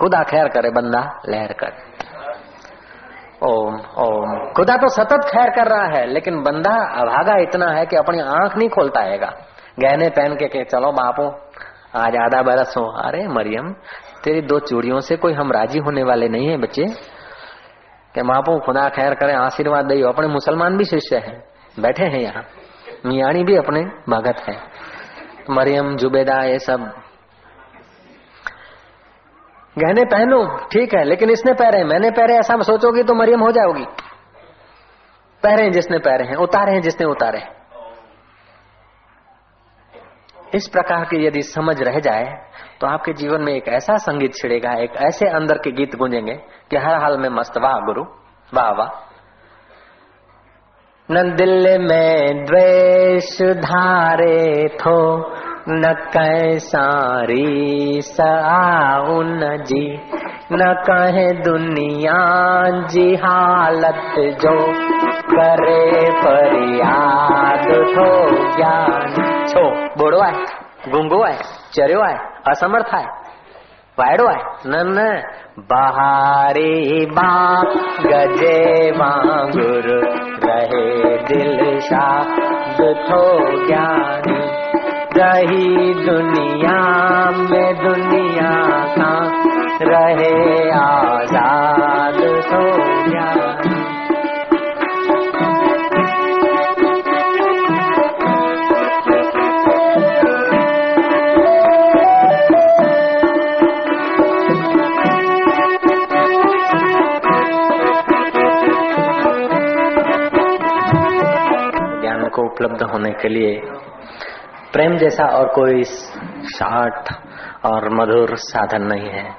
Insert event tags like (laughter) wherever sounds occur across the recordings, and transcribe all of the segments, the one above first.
खुदा खैर करे बंदा लहर कर। ओम ओम। खुदा तो सतत खैर कर रहा है लेकिन बंदा अभागा इतना है कि अपनी आँख नहीं खोलता हैगा गहने पहन के, के चलो बापू आज आधा बरस हो। अरे मरियम तेरी दो चूड़ियों से कोई हम राज़ी होने वाले नहीं है बच्चे। कि बापू खुदा खैर करे आशीर्वाद दे। अपने मुसलमान भी शिष्य हैं बैठे हैं यहाँ। मियाणी भी अपने भगत है। मरियम जुबेदा ये सब गहने पहनो, ठीक है, लेकिन इसने पहरे, मैंने पहरे, ऐसा सोचोगी तो मरियम हो जाओगी। पहरे जिसने पहरे हैं, उतारे हैं जिसने उतारे इस प्रकार की यदि समझ रह जाए तो आपके जीवन में एक ऐसा संगीत छिड़ेगा, एक ऐसे अंदर के गीत गूंजेंगे कि हर हाल में मस्त, वाह गुरु, वाह वाह। न दिल में द्वेष धारे थो न कैसारी साउन जी, न कहे दुनिया जी हालत जो करे फरियाद थो ज्ञान। छो, बोड़ो आहे गुंगो आहे चरियो आहे असमर्थ आहे वायड़ो आहे न न बहारी बाप गजे वांगुर रहे दिल शाद थो ज्ञानी। रही दुनिया में दुनिया का रहे आज़ाद तो ज्ञान ज्ञान को उपलब्ध होने के लिए प्रेम जैसा और कोई शार्ट और मधुर साधन नहीं है।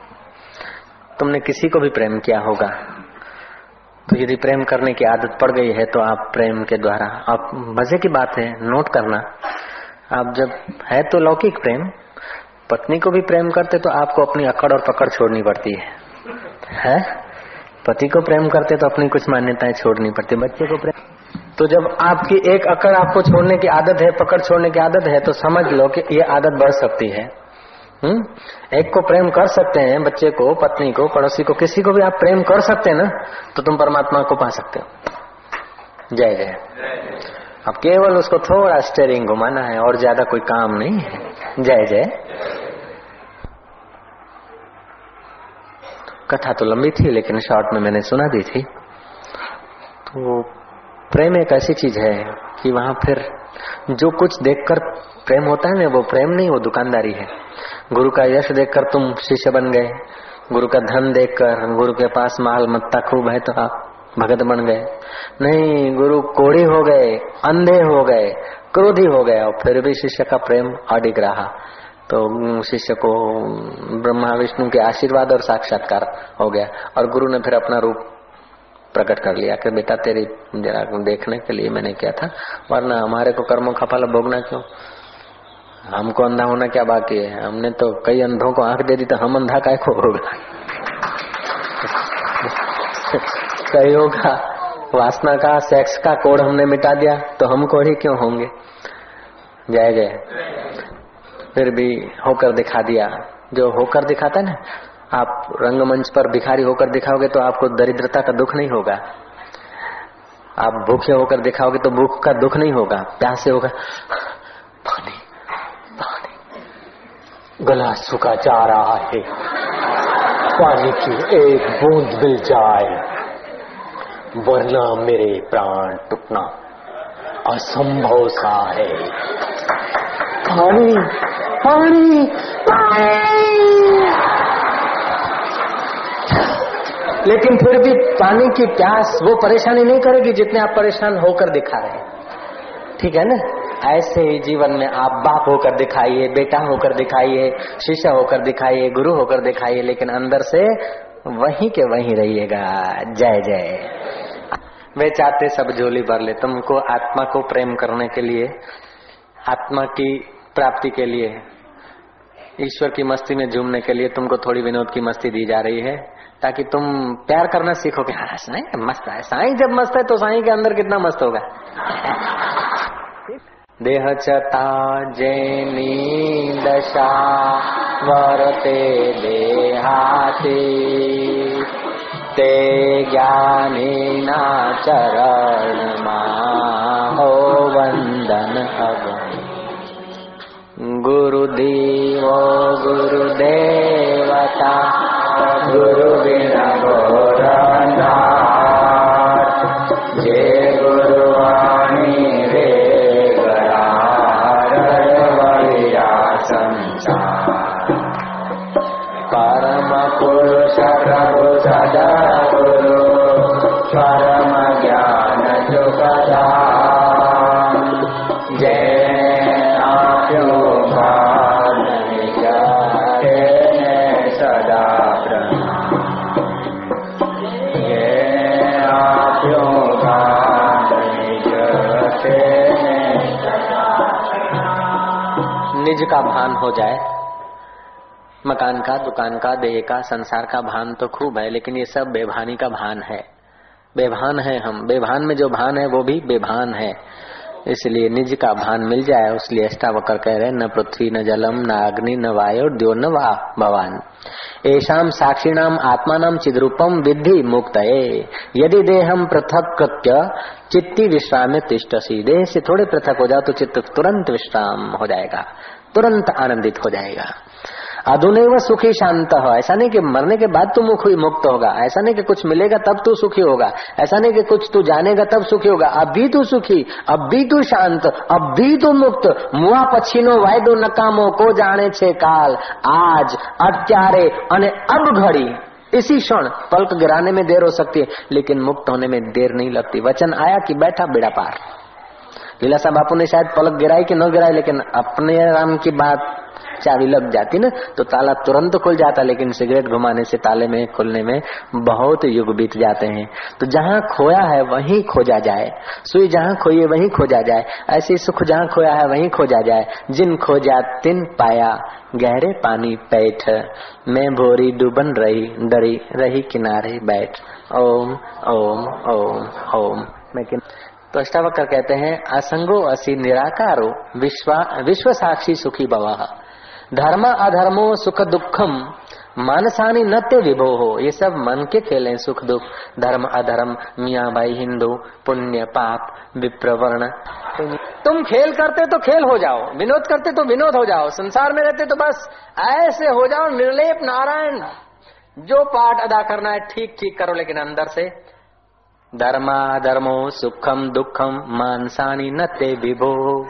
तुमने किसी को भी प्रेम किया होगा। तो यदि प्रेम करने की आदत पड़ गई है तो आप प्रेम के द्वारा, आप मज़े की बात है, नोट करना। आप जब है तो लौकिक प्रेम, पत्नी को भी प्रेम करते तो आपको अपनी अकड़ और पकड़ छोड़नी पड़ती है। है? पति को प्रेम करते तो अपनी कुछ मान्यताएँ छोड़नी पड़ती, बच्चे को प्रेम तो जब आपकी एक अकड़ आपको छोड़ने की आदत है, पकड़ छोड़ने की आदत है तो समझ लो कि ये आदत बढ़ सकती है। हुँ? एक को प्रेम कर सकते हैं, बच्चे को, पत्नी को, पड़ोसी को, किसी को भी आप प्रेम कर सकते हैं ना तो तुम परमात्मा को पा सकते हो। जय जय। अब केवल उसको थोड़ा स्टेरिंग घुमाना है, और ज़्यादा कोई काम नहीं है। जय जय। कथा तो लंबी थी, लेकिन शॉर्ट में मैंने सुना दी थी। तो प्रेम एक ऐसी चीज़ है कि वहाँ फिर जो कुछ देखकर प्रेम होता है ना, वो प्रेम नहीं, वो दुकानदारी है। गुरु का यश देखकर तुम शिष्य बन गए। गुरु का धन देखकर, गुरु के पास माल मत्ता खूब है तो आप भगत बन गए। नहीं, गुरु कोड़ी हो गए, अंधे हो गए, क्रोधी हो गए, और फिर भी शिष्य का प्रेम अडिग रहा। तो शिष्य को ब्रह्मा, विष्णु के आशीर्वाद और साक्षात्कार हो गया। और गुरु ने फिर अपना रूप प्रकट कर लिया कि बेटा तेरी जरा देखने के लिए मैंने किया था, वरना हमारे को कर्मों का फल भोगना क्यों? हमको अंधा होना क्या बाकी है? हमने तो कई अंधों को आँख दे दी तो हम अंधा काय को होगा कईयों का वासना का सेक्स का कोड हमने मिटा दिया तो हम कोड़ी क्यों होंगे? जय जय फिर भी होकर दिखा दिया। जो होकर दिखाता है ना आप रंगमंच पर भिखारी होकर दिखाओगे तो आपको दरिद्रता का दुख नहीं होगा। आप भूखे होकर दिखाओगे तो भूख का दुख नहीं होगा। प्यासे होगा, पानी पानी, गला सूखा जा रहा है। पानी की एक बूंद मिल जाए, वरना मेरे प्राण टूटना असंभव सा है। पानी पानी पानी। लेकिन फिर भी पानी की प्यास वो परेशानी नहीं करेगी जितने आप परेशान होकर दिखा रहे हैं। ठीक है ना? ऐसे ही जीवन में आप बाप होकर दिखाइए, बेटा होकर दिखाइए, शिष्य होकर दिखाइए, गुरु होकर दिखाइए, लेकिन अंदर से वहीं के वहीं रहिएगा। जय जय। वे चाहते सब झोली भर ले, तुमको आत्मा को प्रेम करने के लिए, आत्मा की प्राप्ति के लिए, ईश्वर की मस्ती में झूमने के लिए तुमको थोड़ी विनोद की मस्ती दी जा रही है। ताकि तुम प्यार करना सीखोगे। हाँ साई, मस्त है। साई जब मस्त है तो साई के अंदर कितना मस्त होगा। (laughs) देह चता जैनी दशा वरते देहाते। ते ज्ञानी ना चरण हो वंदन अब। गुरुदेव गुरुदेवता गुरुविनपुरन्दा जय निज का भान हो जाए। मकान का, दुकान का देह का, संसार का भान तो खूब है, लेकिन ये सब बेभानी का भान है। बेभान है हम। बेभान में जो भान है, वो भी बेभान है। इसलिए निज का भान मिल जाए, उसलिए अष्टावकर कह रहे न पृथ्वी, न जलम, न अग्नि, न वायु, द्यो न वा, भवान। ऐसा साक्षी एशाम साक्षिणाम आत्मानाम चिद्रूपम विधि मुक्त यदि देहम पृथक कृत्य चित्ती विश्राम तिष्टसी देह से थोड़े पृथक हो जाओ तो चित्त तुरंत विश्राम हो जाएगा। तुरंत आनंदित हो जाएगा अधुनैव सुखी शांत हो ऐसा नहीं कि मरने के बाद तू मुख मुक्त होगा ऐसा नहीं कि कुछ मिलेगा तब तू सुखी होगा ऐसा नहीं कि कुछ तू जानेगा तब सुखी होगा अब भी तू सुखी अब भी तू शांत अब भी तू मुक्त મુઆ પછીનો વાયદો નકામો કો જાણે છે કાલ આજ અત્યારે અને અબ ઘડી इसी क्षण पलक गिराने में देर हो सकती है लेकिन मुक्त होने में देर नहीं लगती वचन आया कि बैठा बेड़ा पार लीलासा बापू ने शायद पलक गिराई कि न गिराई, लेकिन अपने राम की बात चाबी लग जाती ना तो ताला तुरंत खुल जाता, लेकिन सिगरेट घुमाने से ताले में, खुलने में बहुत युग बीत जाते हैं। तो जहाँ खोया है, वहीं खोजा जाए। सुई जहाँ खोई है, वहीं खोजा जाए। ऐसे सुख जहाँ खोया है, वहीं खोजा जाए। जिन खोजा, तिन पाया गहरे पानी पैठ। मैं भोरी डूबन रही, डरी रही किनारे बैठ। ओम ओम ओम ओम। मैं. तो अष्टावक्र कहते हैं, असंगो असी निराकारो, विश्वा साक्षी सुखी भवा। धर्म अधर्मो सुख दुखम, मानसानी नत्य विभो। हो ये सब मन के खेल हैं, सुख दुख। धर्म अधर्म मियाँ भाई हिंदू, पुण्य पाप, विप्रवर्ण। तुम खेल करते तो खेल हो जाओ, विनोद करते तो विनोद हो जाओ, संसार में रहते तो बस ऐसे हो जाओ, निर्लेप नारायण। जो पाठ अदा करना है ठीक ठीक करो, लेकिन अंदर से धर्मा धर्मो सुखम दुखम मानसानी नते विभो।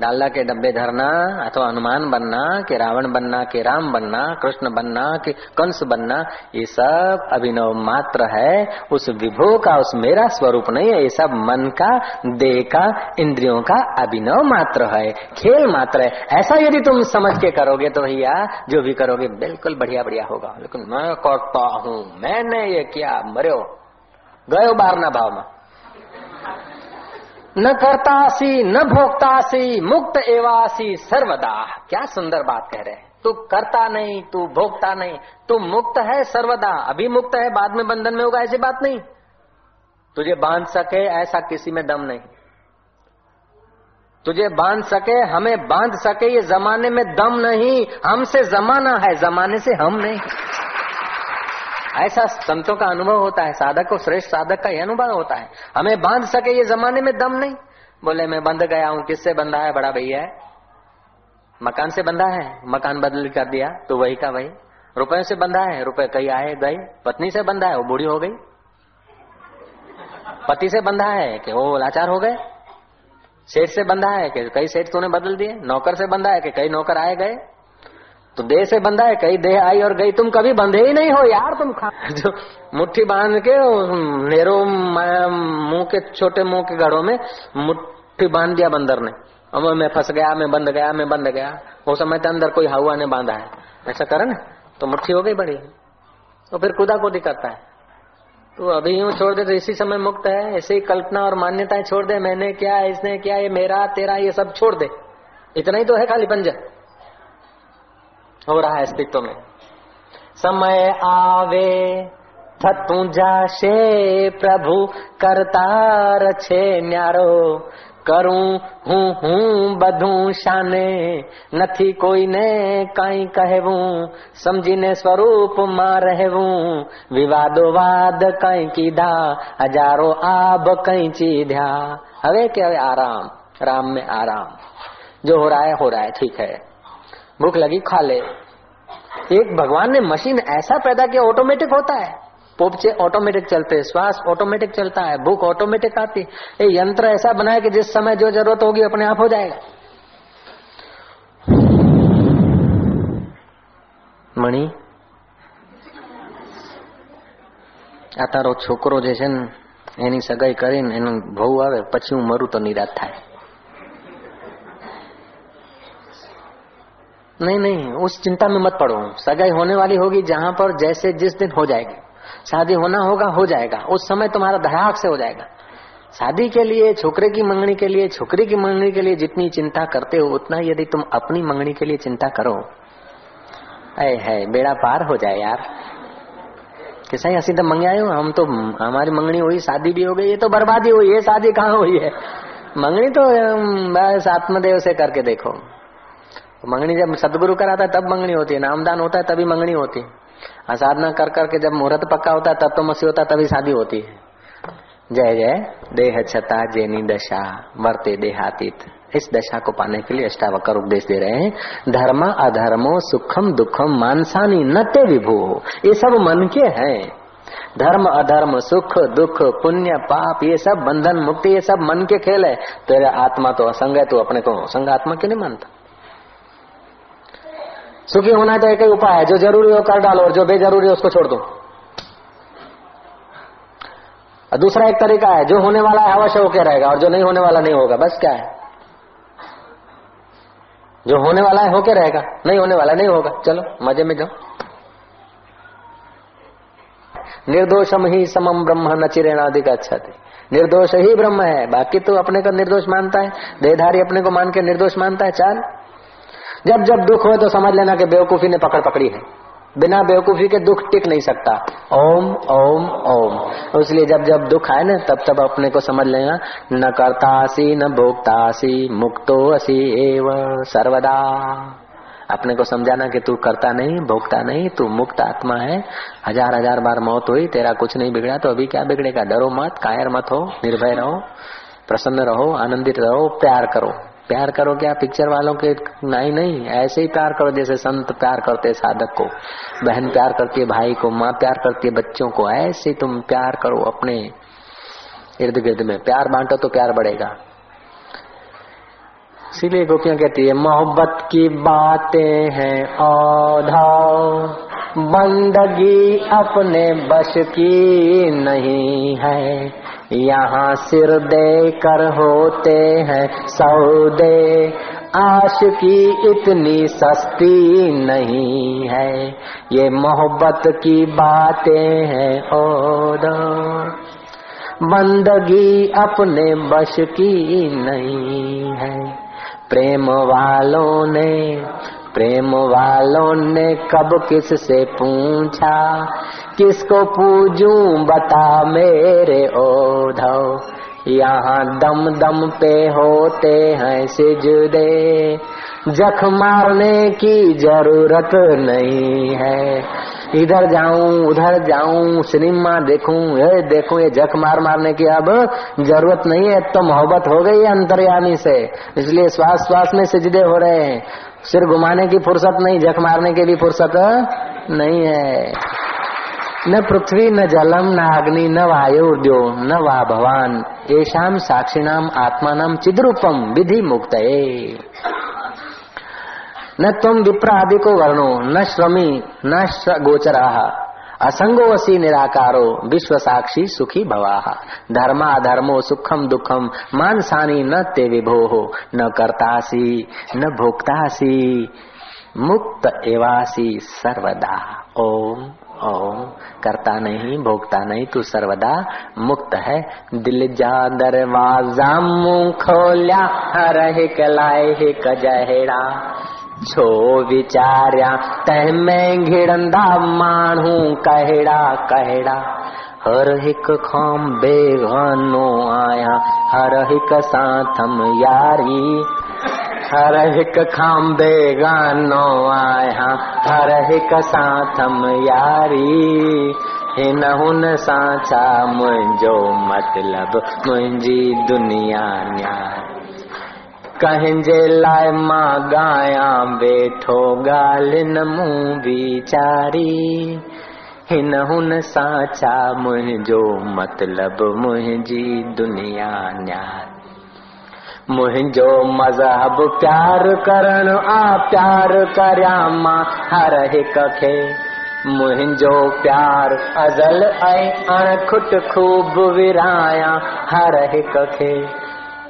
डालडा के डब्बे धरना, अथवा हनुमान बनना, कि रावण बनना, कि राम बनना, कृष्ण बनना, कि कंस बनना, ये सब अभिनव मात्र है। उस विभो का, उस मेरा स्वरूप नहीं है, ये सब मन का, देह का, इंद्रियों का अभिनव मात्र है, खेल मात्र है। ऐसा यदि तुम समझ के करोगे तो भैया, जो भी करोगे, बिल्कुल बढ़िया बढ़िया होगा। लेकिन मैं करता हूँ, मैंने ये किया, मरो। गयो बार ना भाव में न करतासी, न भोगतासी मुक्त एवासी सर्वदा। क्या सुंदर बात कह रहे तू करता नहीं, तू भोगता नहीं, तू मुक्त है सर्वदा। अभी मुक्त है, बाद में बंधन में होगा, ऐसी बात नहीं। तुझे बाँध सके, ऐसा किसी में दम नहीं। तुझे बाँध सके, हमें बाँध सके, ये जमाने में दम नहीं। हमसे जमाना है, जमाने से हम नहीं। ऐसा संतों का अनुभव होता है, साधक को श्रेष्ठ साधक का यह अनुभव होता है। हमें बाँध सके ये जमाने में दम नहीं। बोले, मैं बंध गया हूँ, किससे बंधा है? बड़ा भैया है। मकान से बंधा है, मकान बदल कर दिया तो वही का वही। रुपए से बंधा है रुपए कहीं आए, गए। पत्नी से बंधा है, वो बूढ़ी हो गई। पति से बंधा है, कि वो लाचार हो गए। सेठ से बंधा है, कि कई सेठ तूने बदल दिए। नौकर से बंधा है, कि कई नौकर आए गए। तो देह से बंधा है कई देह आई और गई, तुम कभी बंधे ही नहीं हो यार तुम खा (laughs) जो मुट्ठी बाँध के नेरो मुँह के, छोटे मुँह के घड़ों में मुट्ठी बाँध दिया बंदर ने। अब मैं फंस गया, मैं बंध गया, मैं बंध गया। वो समय के अंदर कोई हवा ने बांधा है। ऐसा करे ना तो मुट्ठी हो गई बड़ी। तो फिर कुदा कुदी करता है। तो अभी यूँ छोड़ दे तो इसी समय मुक्त है, ऐसे ही कल्पना और मान्यताएँ छोड़ दे। मैंने क्या, इसने क्या, ये मेरा, तेरा, ये सब छोड़ दे। इतना ही तो है खाली पंजा। हो रहा है अस्तित्व में समय आवे થતું જાશે પ્રભુ કરતાર છે ન્યારો કરું હું હું બધું શાને નથી કોઈને કઈ કહેવું સમજીને સ્વરૂપમાં રહેવું વિવાદો વાદ કઈ કીધા હજારો આબ કઈ ચીધ્યા હવે કે હવે आराम राम में आराम जो हो रहा है हो रहा है ठीक है भूख लगी खा ले एक भगवान ने मशीन ऐसा पैदा किया ऑटोमेटिक होता है पोपचे ऑटोमेटिक चलते श्वास ऑटोमेटिक चलता है भूख ऑटोमेटिक आती ये यंत्र ऐसा बनाया कि जिस समय जो जरूरत होगी अपने आप हो जाएगा મણી આ તારો છોકરો જે છે ને એની સગાઈ કરીને એનું ભવ આવે પછી હું મરું તો નિરાશ થાય नहीं नहीं, उस चिंता में मत पड़ो। सगाई होने वाली होगी जहाँ पर जैसे जिस दिन हो जाएगी। शादी होना होगा, हो जाएगा। उस समय तुम्हारा धड़ाक से हो जाएगा। शादी के लिए, छोकरे की मंगनी के लिए, छोकरी की मंगनी के लिए जितनी चिंता करते हो, उतना यदि तुम अपनी मंगनी के लिए चिंता करो। ऐ है, बेड़ा पार हो जाए यार। कि सही हसी तो मंगे हम तो हमारी मंगनी हुई, शादी भी हो गई, ये तो बर्बादी हुई है शादी कहाँ हुई है? मंगनी तो बस आत्मदेव से करके देखो। मंगनी जब सदगुरु कराता है, तब मंगनी होती है। नामदान होता है, तभी मंगनी होती है। साधना कर करके जब मुहूर्त पक्का होता है, तब तो मसी होता है, तभी शादी होती है। जय जय। देह छता, जेनी दशा वर्ते देहातीत। इस दशा को पाने के लिए अष्टावकर उपदेश दे रहे हैं। धर्म अधर्मो, सुखम दुखम, मानसानी नते विभू। ये सब मन के हैं। धर्म अधर्म, सुख दुख, पुण्य, पाप, ये सब बंधन, मुक्ति, ये सब मन के खेल है। तेरा आत्मा तो असंग है, तू अपने को असंग आत्मा क्यों नहीं मानता। सुखी होना तो एक ही उपाय है, जो ज़रूरी हो कर डालो और जो बेजरूरी है उसको छोड़ दो। दूसरा एक तरीका है, जो होने वाला है अवश्य होके रहेगा और जो नहीं होने वाला नहीं होगा, बस क्या है? जो होने वाला है होके रहेगा, नहीं होने वाला नहीं होगा। चलो, मज़े में जाओ। निर्दोषम ही समम ब्रह्म न चिरेणाधिक अच्छा थे निर्दोष ही ब्रह्म है, बाकी तो अपने को निर्दोष मानता है, देहधारी अपने को मान के निर्दोष मानता है, चाल। जब जब दुख हो तो समझ लेना कि बेवकूफ़ी ने पकड़ पकड़ी है। बिना बेवकूफ़ी के दुख टिक नहीं सकता। ओम ओम ओम। इसलिए जब जब दुख आए ना, तब तब अपने को समझ लेना, न करतासी, न भोगतासी मुक्तो असी एव सर्वदा। अपने को समझाना कि तू करता नहीं भोगता नहीं, तू मुक्त आत्मा है। हज़ार हज़ार बार मौत हुई, तेरा कुछ नहीं बिगड़ा तो अभी क्या बिगड़ेगा? डरो मत, कायर मत हो, निर्भय रहो, प्रसन्न रहो, आनंदित रहो, प्यार करो। प्यार करो क्या पिक्चर वालों के? नहीं नहीं, ऐसे ही प्यार करो, जैसे संत प्यार करते साधक को। बहन प्यार करती है, भाई को, माँ प्यार करती है, बच्चों को, ऐसे तुम प्यार करो अपने इर्द गिर्द में। प्यार बांटो तो प्यार बढ़ेगा। इसीलिए गोपियाँ कहती है, मोहब्बत की बातें हैं औधा बंदगी अपने बश की नहीं है। यहाँ सिर दे कर होते हैं सौदे। आश की इतनी सस्ती नहीं है। ये मोहब्बत की बातें हैं ओदो बंदगी अपने बश की नहीं है। प्रेम वालों ने प्रेम वालों ने कब किस से पूछा? किसको पूजू बता मेरे ओधव यहाँ दम दम पे होते हैं सिजदे। जख मारने की ज़रूरत नहीं है। इधर जाऊँ, उधर जाऊँ, सिनेमा देखूँ, ये देखूँ, ये जख मार मारने की अब ज़रूरत नहीं है। तो मोहब्बत हो गई है अंतर्यामी से। इसलिए श्वास श्वास में सिजदे हो रहे हैं। सिर घुमाने की फुर्सत नहीं, जख मारने की भी फुर्सत नहीं है। न पृथ्वी, न जलम, न अग्नि, न वायुर्द्यो न वा भवान। येषाम साक्षिणाम आत्मानाम चिद्रूपम विधि मुक्त न तुम विप्र आदि को वर्णो, न श्रमी, न गोचरा असंगो वसी निराकारो विश्व साक्षी सुखी भवा। धर्मा अधर्मो सुखम दुखम मानसानी न ते विभो। न करतासी, न भोक्तासी, मुक्त एवासी सर्वदा। ओम ओम। करता नहीं भोगता नहीं, तू सर्वदा मुक्त है। दिल जा दरवाज़ा मुँह खोल्या रहे कलाए हे कजहेड़ा छो विचारिया, तह में घिड़ंदा माण्हू कहिड़ा कहिड़ा। हर हिक खां बेगानो आया, हर हिक सां थम यारी। हर हिक खां बेगानो आया, हर हिक सां थम यारी। हिन हुन सां छा मुंहिंजो मतिलब मुंहिंजी दुनिया न्यारी। कंहिंजे लाइ माँ ॻायां वेठो ॻाल्हि न मूं वीचारी हिन हुन सां छा मुंहिंजो मतिलब दुनिया न्यार। मुंहिंजो मज़हब प्यार करणु, आ प्यार करियाँ माँ हर हिक खे। मुंहिंजो प्यार अज़ल ऐं अणखुट खूब विरायां हर हिक खे।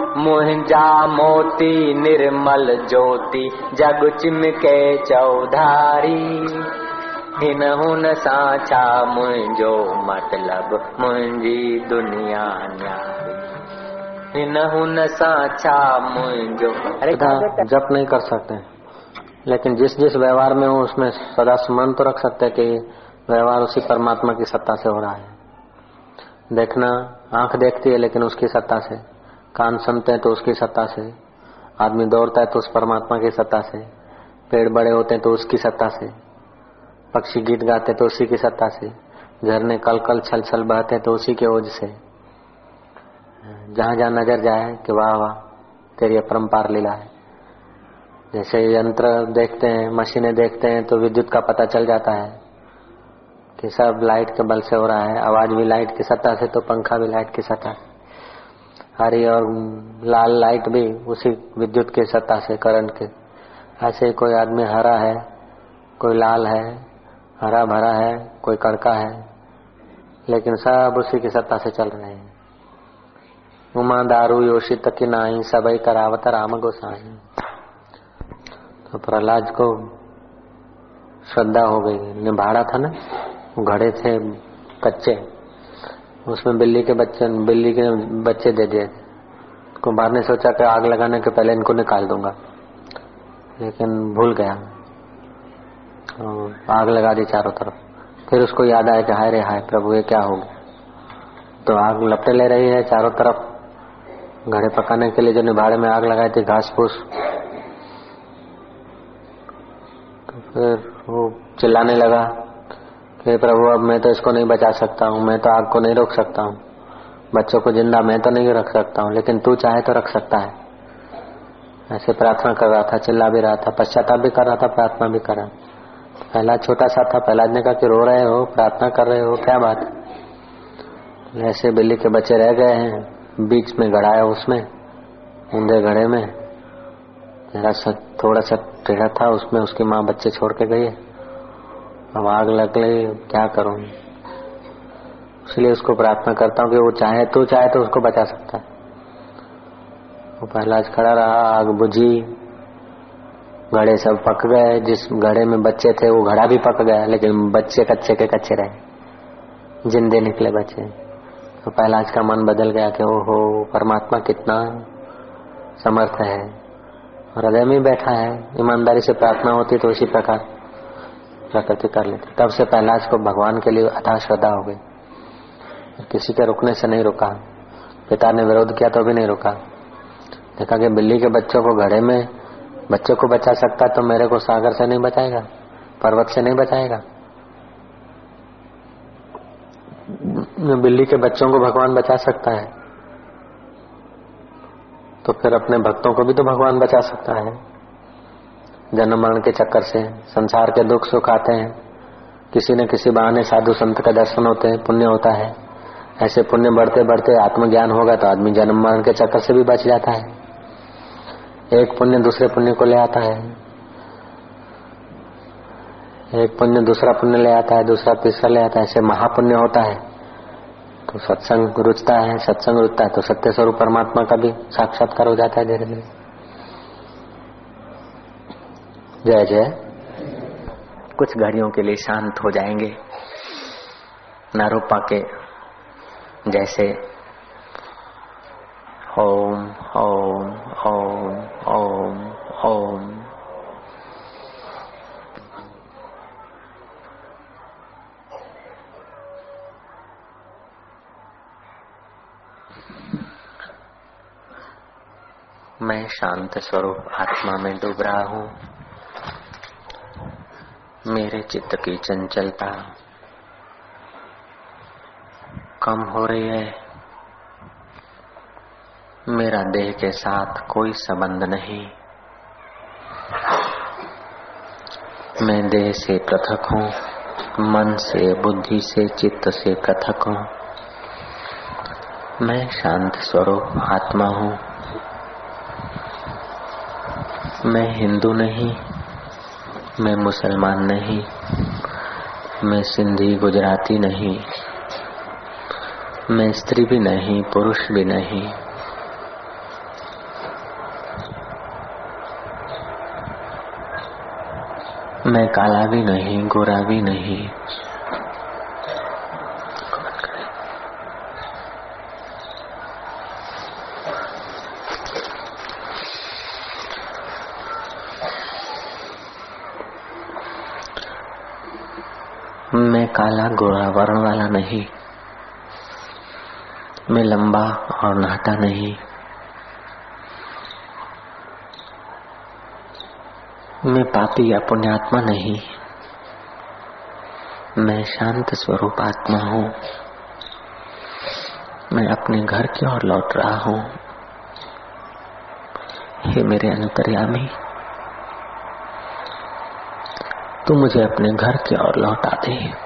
मुंहिंजा मोती, निर्मल ज्योति, जग चिमके चौधारी। हिन हुन सां छा मुंहिंजो मतिलब मुंहिंजी दुनिया न्यारी। हिन हुन सां छा मुंहिंजो जप नहीं कर सकते। लेकिन जिस जिस व्यवहार में हो, उसमें सदा स्मरण तो रख सकते कि व्यवहार उसी परमात्मा की सत्ता से हो रहा है। देखना, आँख देखती है, लेकिन उसकी सत्ता से। कान सुनते हैं तो उसकी सत्ता से, आदमी दौड़ता है तो उस परमात्मा की सत्ता से, पेड़ बड़े होते हैं तो उसकी सत्ता से, पक्षी गीत गाते तो उसी की सत्ता से, झरने कल कल छल छल बहते तो उसी के ओज से। जहाँ जहाँ नज़र जाए कि वाह वाह, तेरी अपरम्पार लीला है। जैसे यंत्र देखते हैं, मशीनें देखते हैं तो विद्युत का पता चल जाता है कि सब लाइट के बल से हो रहा है, आवाज़ भी लाइट की सत्ता से तो पंखा भी लाइट की सत्ता से। हरी और लाल लाइट भी उसी विद्युत की सत्ता से करंट के। ऐसे कोई आदमी हरा है, कोई लाल है, हरा भरा है, कोई कड़का है, लेकिन सब उसी की सत्ता से चल रहे हैं। उमा दारू योशित की नाई, सबई करावत राम गोसाई। तो प्रहलाद को श्रद्धा हो गई। निभाड़ा था ना? घड़े थे कच्चे। उसमें बिल्ली के बच्चे बिल्ली के बच्चे दे दिए। कुमार ने सोचा कि आग लगाने के पहले इनको निकाल दूँगा। लेकिन भूल गया। आग लगा दी चारों तरफ़। फिर उसको याद आया कि हाय रे हाय, प्रभु ये क्या हो गया? तो आग लपटे ले रही है चारों तरफ़। घड़े पकाने के लिए जो निभाड़े में आग लगाई थी घास फूस तो फिर वो चिल्लाने लगा। कि प्रभु, अब मैं तो इसको नहीं बचा सकता हूँ, मैं तो आग को नहीं रोक सकता हूँ। बच्चों को ज़िंदा मैं तो नहीं रख सकता हूँ, लेकिन तू चाहे तो रख सकता है। ऐसे प्रार्थना कर रहा था, चिल्ला भी रहा था, पश्चाताप भी कर रहा था, प्रार्थना भी कर रहा था पहला छोटा सा था, पहला ने कहा कि रो रहे हो, प्रार्थना कर रहे हो, क्या बात ऐसे बिल्ली के बच्चे रह गए हैं, बीच में गड़ा है उसमें, ऊंधे घड़े में। थोड़ा सा टेढ़ा था, उसमें उसकी माँ बच्चे छोड़ के गई अब आग लग गई क्या करूँ? इसलिए उसको प्रार्थना करता हूँ कि वो चाहे, तू चाहे तो उसको बचा सकता है। वो पहला खड़ा रहा, आग बुझी, घड़े सब पक गए, जिस घड़े में बच्चे थे, वो घड़ा भी पक गया, लेकिन बच्चे कच्चे के कच्चे रहे जिंदे निकले बच्चे। तो पहलाज का मन बदल गया कि ओहो, परमात्मा कितना समर्थ है हृदय में बैठा है, ईमानदारी से प्रार्थना होती तो इसी प्रकार। प्रकृति कर लेती। तब से पहलाज को भगवान के लिए अथा श्रद्धा हो गई। किसी के रुकने से नहीं रुका। पिता ने विरोध किया तो भी नहीं रुका। देखा कि बिल्ली के बच्चों को घड़े में, बच्चों को बचा सकता तो मेरे को सागर से नहीं बचाएगा, पर्वत से नहीं बचाएगा। बिल्ली के बच्चों को भगवान बचा सकता है। तो फिर अपने भक्तों को भी तो भगवान बचा सकता है। जन्म मरण के चक्कर से, संसार के दुख सुख आते हैं। किसी न किसी बहाने साधु संत का दर्शन होते हैं, पुण्य होता है। ऐसे पुण्य बढ़ते बढ़ते आत्मज्ञान होगा तो आदमी जन्म मरण के चक्कर से भी बच जाता है। एक पुण्य दूसरे पुण्य को ले आता है। एक पुण्य दूसरा पुण्य ले आता है, दूसरा तीसरा ले आता है, ऐसे महापुण्य होता है। तो सत्संग रुचता है, सत्संग रुचता है तो सत्य स्वरूप परमात्मा का भी साक्षात्कार हो जाता है धीरे धीरे। जय जय। कुछ घड़ियों के लिए शांत हो जाएँगे। नारोपा के जैसे। ओम ओम ओम ओम ओम। मैं शांत स्वरूप आत्मा में डूब रहा हूँ। मेरे चित्त की चंचलता कम हो रही है। मेरा देह के साथ कोई संबंध नहीं। मैं देह से पृथक हूँ, मन से, बुद्धि से, चित्त से पृथक हूँ। मैं शांत स्वरूप आत्मा हूँ। मैं हिंदू नहीं मैं मुसलमान नहीं, मैं सिंधी गुजराती नहीं, मैं स्त्री भी नहीं, पुरुष भी नहीं। मैं काला भी नहीं, गोरा भी नहीं मैं काला गोरा वर्ण वाला नहीं। मैं लंबा और नाटा नहीं। मैं पापी या पुण्यात्मा नहीं। मैं शांत स्वरूप आत्मा हूँ। मैं अपने घर की ओर लौट रहा हूँ। हे मेरे अंतर्यामी, तू मुझे अपने घर की ओर लौटा दे।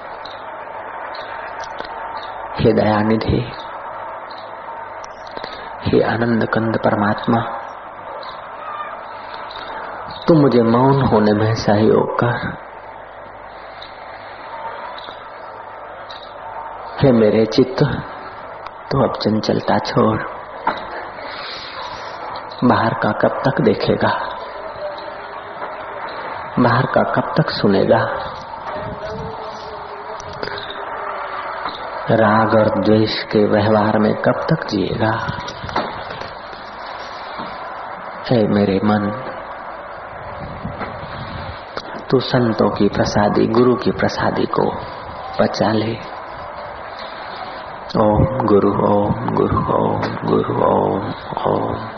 हे दयानिधि। हे आनंद कंद परमात्मा, तू मुझे मौन होने में सहयोग कर। हे मेरे चित्त, तू अब चंचलता छोड़। बाहर का कब तक देखेगा? बाहर का कब तक सुनेगा? राग और द्वेष के व्यवहार में कब तक जिएगा? हे मेरे मन, तू संतों की प्रसादी, गुरु की प्रसादी को बचा ले। ओम गुरु ओम गुरु ओम गुरु, ओम ओम।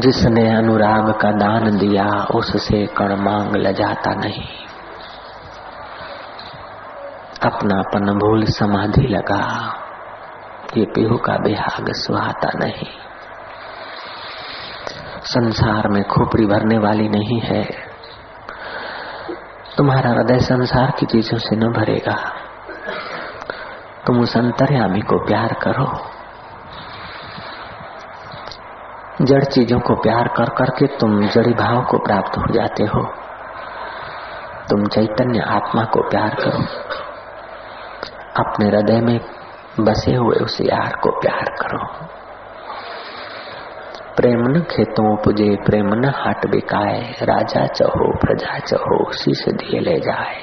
जिसने अनुराग का दान दिया, उससे कण मांग ल जाता नहीं। अपनापन भूल समाधि लगा। ये पीहू का बेहाग सुहाता नहीं। संसार में खोपड़ी भरने वाली नहीं है। तुम्हारा हृदय संसार की चीज़ों से न भरेगा। तुम उस अंतर्यामी को प्यार करो। जड़ चीज़ों को प्यार कर करके तुम जड़ी भाव को प्राप्त हो जाते हो। तुम चैतन्य आत्मा को प्यार करो। अपने हृदय में बसे हुए उस यार को प्यार करो। प्रेम न खेतों पुजे, प्रेम न हाट बिकाए, राजा चहो, प्रजा चहो, शीश दिए ले जाए।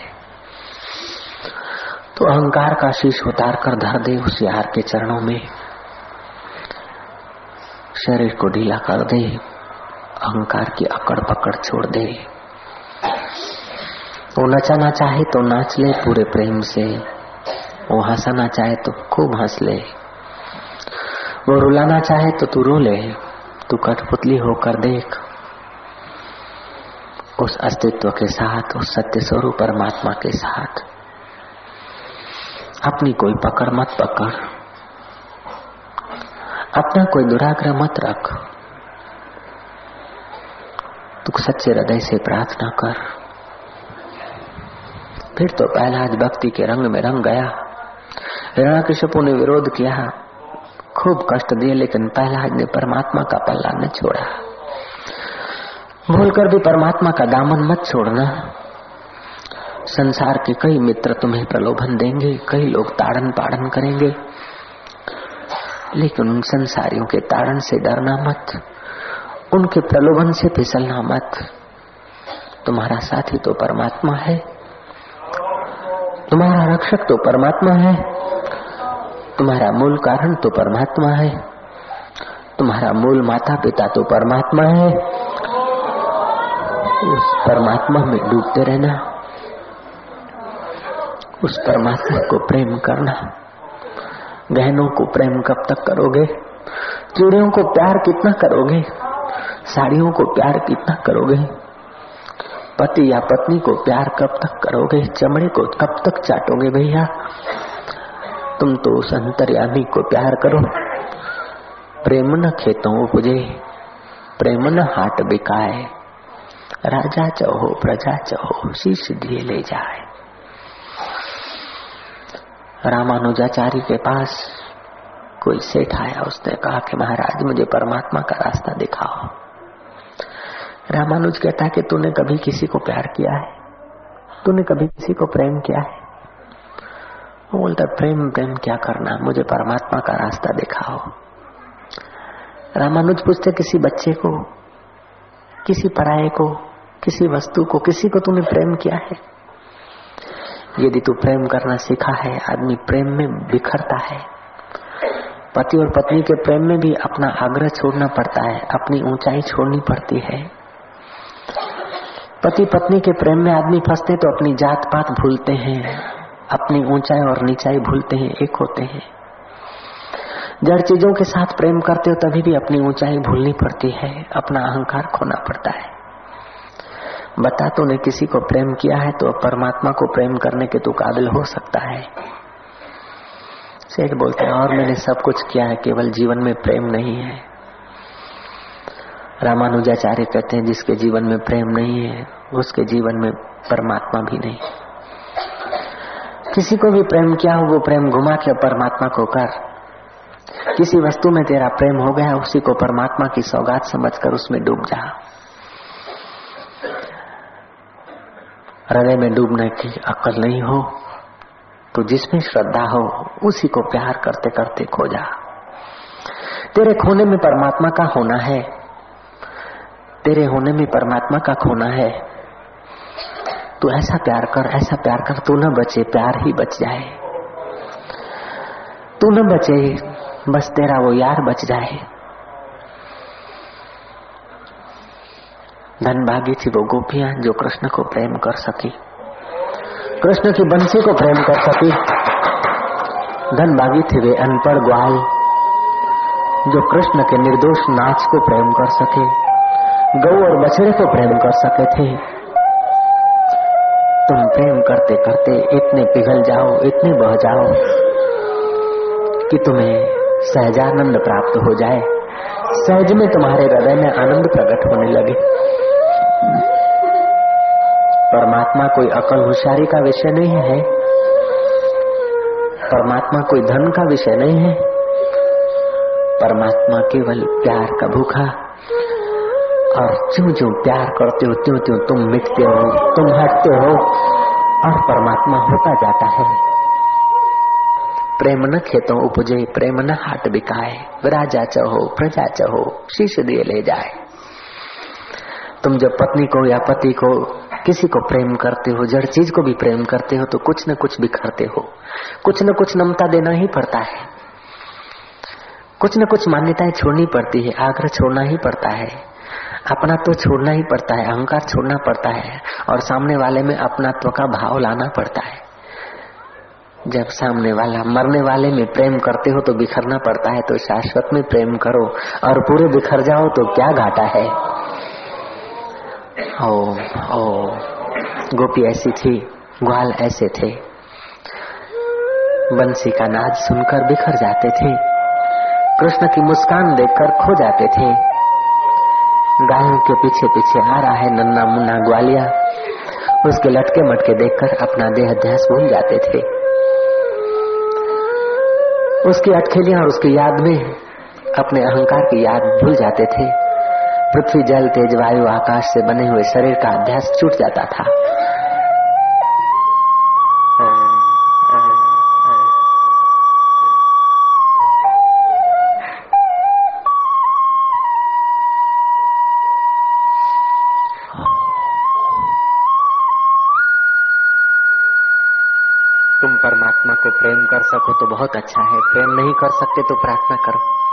तो अहंकार का शीश उतार कर धर दे उस यार के चरणों में। शरीर को ढीला कर दे, अहंकार की अकड़ पकड़ छोड़ दे। वो नचाना चाहे तो नाच ले पूरे प्रेम से। वो हंसाना चाहे तो खूब हंस ले। वो रुलाना चाहे तो तू रो ले। तू कठपुतली होकर देख। उस अस्तित्व के साथ, उस सत्य स्वरूप परमात्मा के साथ। अपनी कोई पकड़ मत पकड़। अपना कोई दुराग्रह मत रख। तू सच्चे हृदय से प्रार्थना कर। फिर तो पहला आज भक्ति के रंग में रंग गया। हिरण्यकशिपु ने विरोध किया। खूब कष्ट दिए, लेकिन प्रहलाद ने परमात्मा का पल्ला न छोड़ा। भूल कर भी परमात्मा का दामन मत छोड़ना। संसार के कई मित्र तुम्हें प्रलोभन देंगे, कई लोग ताड़न पाड़न करेंगे। लेकिन उन संसारियों के ताड़न से डरना मत, उनके प्रलोभन से फिसलना मत। तुम्हारा साथी तो परमात्मा है, तुम्हारा रक्षक तो परमात्मा है। तुम्हारा मूल कारण तो परमात्मा है। तुम्हारा मूल माता पिता तो परमात्मा है। उस परमात्मा में डूबते रहना, उस परमात्मा को प्रेम करना। गहनों को प्रेम कब तक करोगे? चूड़ियों को प्यार कितना करोगे? साड़ियों को प्यार कितना करोगे? पति या पत्नी को प्यार कब तक करोगे? चमड़े को कब तक चाटोगे भैया? तुम तो उस अंतर्यामी को प्यार करो। प्रेम न खेतों उपजे, प्रेम न हाट बिकाए। राजा चहो, प्रजा चहो, शीश दिए ले जाए। रामानुजाचार्य के पास कोई सेठ आया, उसने कहा कि महाराज, मुझे परमात्मा का रास्ता दिखाओ। रामानुज कहता कि तूने कभी किसी को प्यार किया है? तूने कभी किसी को प्रेम किया है? वो बोलता है प्रेम प्रेम क्या करना? मुझे परमात्मा का रास्ता दिखाओ। रामानुज पूछते, किसी बच्चे को, किसी पराये को, किसी वस्तु को, किसी को तूने प्रेम किया है? यदि तू प्रेम करना सीखा है, आदमी प्रेम में बिखरता है। पति और पत्नी के प्रेम में भी अपना आग्रह छोड़ना पड़ता है, अपनी ऊंचाई छोड़नी पड़ती है। पति पत्नी के प्रेम में आदमी फंसते तो अपनी जात पात भूलते हैं। अपनी ऊंचाई और नीचाई भूलते हैं, एक होते हैं। जड़ चीज़ों के साथ प्रेम करते हो, तभी भी अपनी ऊंचाई भूलनी पड़ती है, अपना अहंकार खोना पड़ता है। बता तूने किसी को प्रेम किया है तो परमात्मा को प्रेम करने के तो काबिल हो सकता है। सेठ बोलते हैं, और मैंने सब कुछ किया है, केवल जीवन में प्रेम नहीं है। रामानुजाचार्य कहते हैं, जिसके जीवन में प्रेम नहीं है, उसके जीवन में परमात्मा भी नहीं। किसी को भी प्रेम किया हो, वो प्रेम घुमा के परमात्मा को कर। किसी वस्तु में तेरा प्रेम हो गया, उसी को परमात्मा की सौगात समझकर उसमें डूब जा। हृदय में डूबने की अक्ल नहीं हो तो जिसमें श्रद्धा हो, उसी को प्यार करते करते खो जा। तेरे खोने में परमात्मा का होना है, तेरे होने में परमात्मा का खोना है तू ऐसा प्यार कर, ऐसा प्यार कर, तू न बचे, प्यार ही बच जाए। तू न बचे, बस तेरा वो यार बच जाए। धन भागी थी वो गोपियाँ जो कृष्ण को प्रेम कर सकी। कृष्ण की बंसी को प्रेम कर सकी। धन भागी थे वे अनपढ़ ग्वाल, जो कृष्ण के निर्दोष नाच को प्रेम कर सके। गौ और बछड़े को प्रेम कर सके थे। तुम प्रेम करते करते इतने पिघल जाओ, इतने बह जाओ कि तुम्हें सहजानंद प्राप्त हो जाए। सहज में तुम्हारे हृदय में आनंद प्रकट होने लगे। परमात्मा कोई अकल होशियारी का विषय नहीं है। परमात्मा कोई धन का विषय नहीं है। परमात्मा केवल प्यार का भूखा और जो ज्यो प्यार करते हो, त्यों त्यों तुम मिटते हो, तुम हटते हो, और परमात्मा होता जाता है। प्रेम न खेतों उपजे, प्रेम न हाट बिकाए, राजा चहो, प्रजा चहो, शीश दिए ले जाए। तुम जब पत्नी को या पति को किसी को प्रेम करते हो, जड़ चीज़ को भी प्रेम करते हो तो कुछ न कुछ बिखरते हो। कुछ न कुछ नमता देना ही पड़ता है। कुछ न कुछ मान्यताएँ छोड़नी पड़ती है, आग्रह छोड़ना ही पड़ता है। अपना तो छोड़ना ही पड़ता है, अहंकार छोड़ना पड़ता है और सामने वाले में अपनात्व का भाव लाना पड़ता है। जब सामने वाला, मरने वाले में प्रेम करते हो तो बिखरना पड़ता है तो शाश्वत में प्रेम करो और पूरे बिखर जाओ तो क्या घाटा है? ओ ओ गोपी ऐसी थी, ग्वाल ऐसे थे। बंसी का नाच सुनकर बिखर जाते थे। कृष्ण की मुस्कान देखकर खो जाते थे। गायों के पीछे पीछे आ रहा है नन्ना मुन्ना ग्वालिया। उसके लटके मटके देखकर अपना देह अध्यास भूल जाते थे। उसकी अटखेलियाँ और उसकी याद में अपने अहंकार की याद भूल जाते थे। पृथ्वी जल तेज वायु आकाश से बने हुए शरीर का अध्यास छूट जाता था। को तो बहुत अच्छा है। प्रेम नहीं कर सकते तो प्रार्थना करो।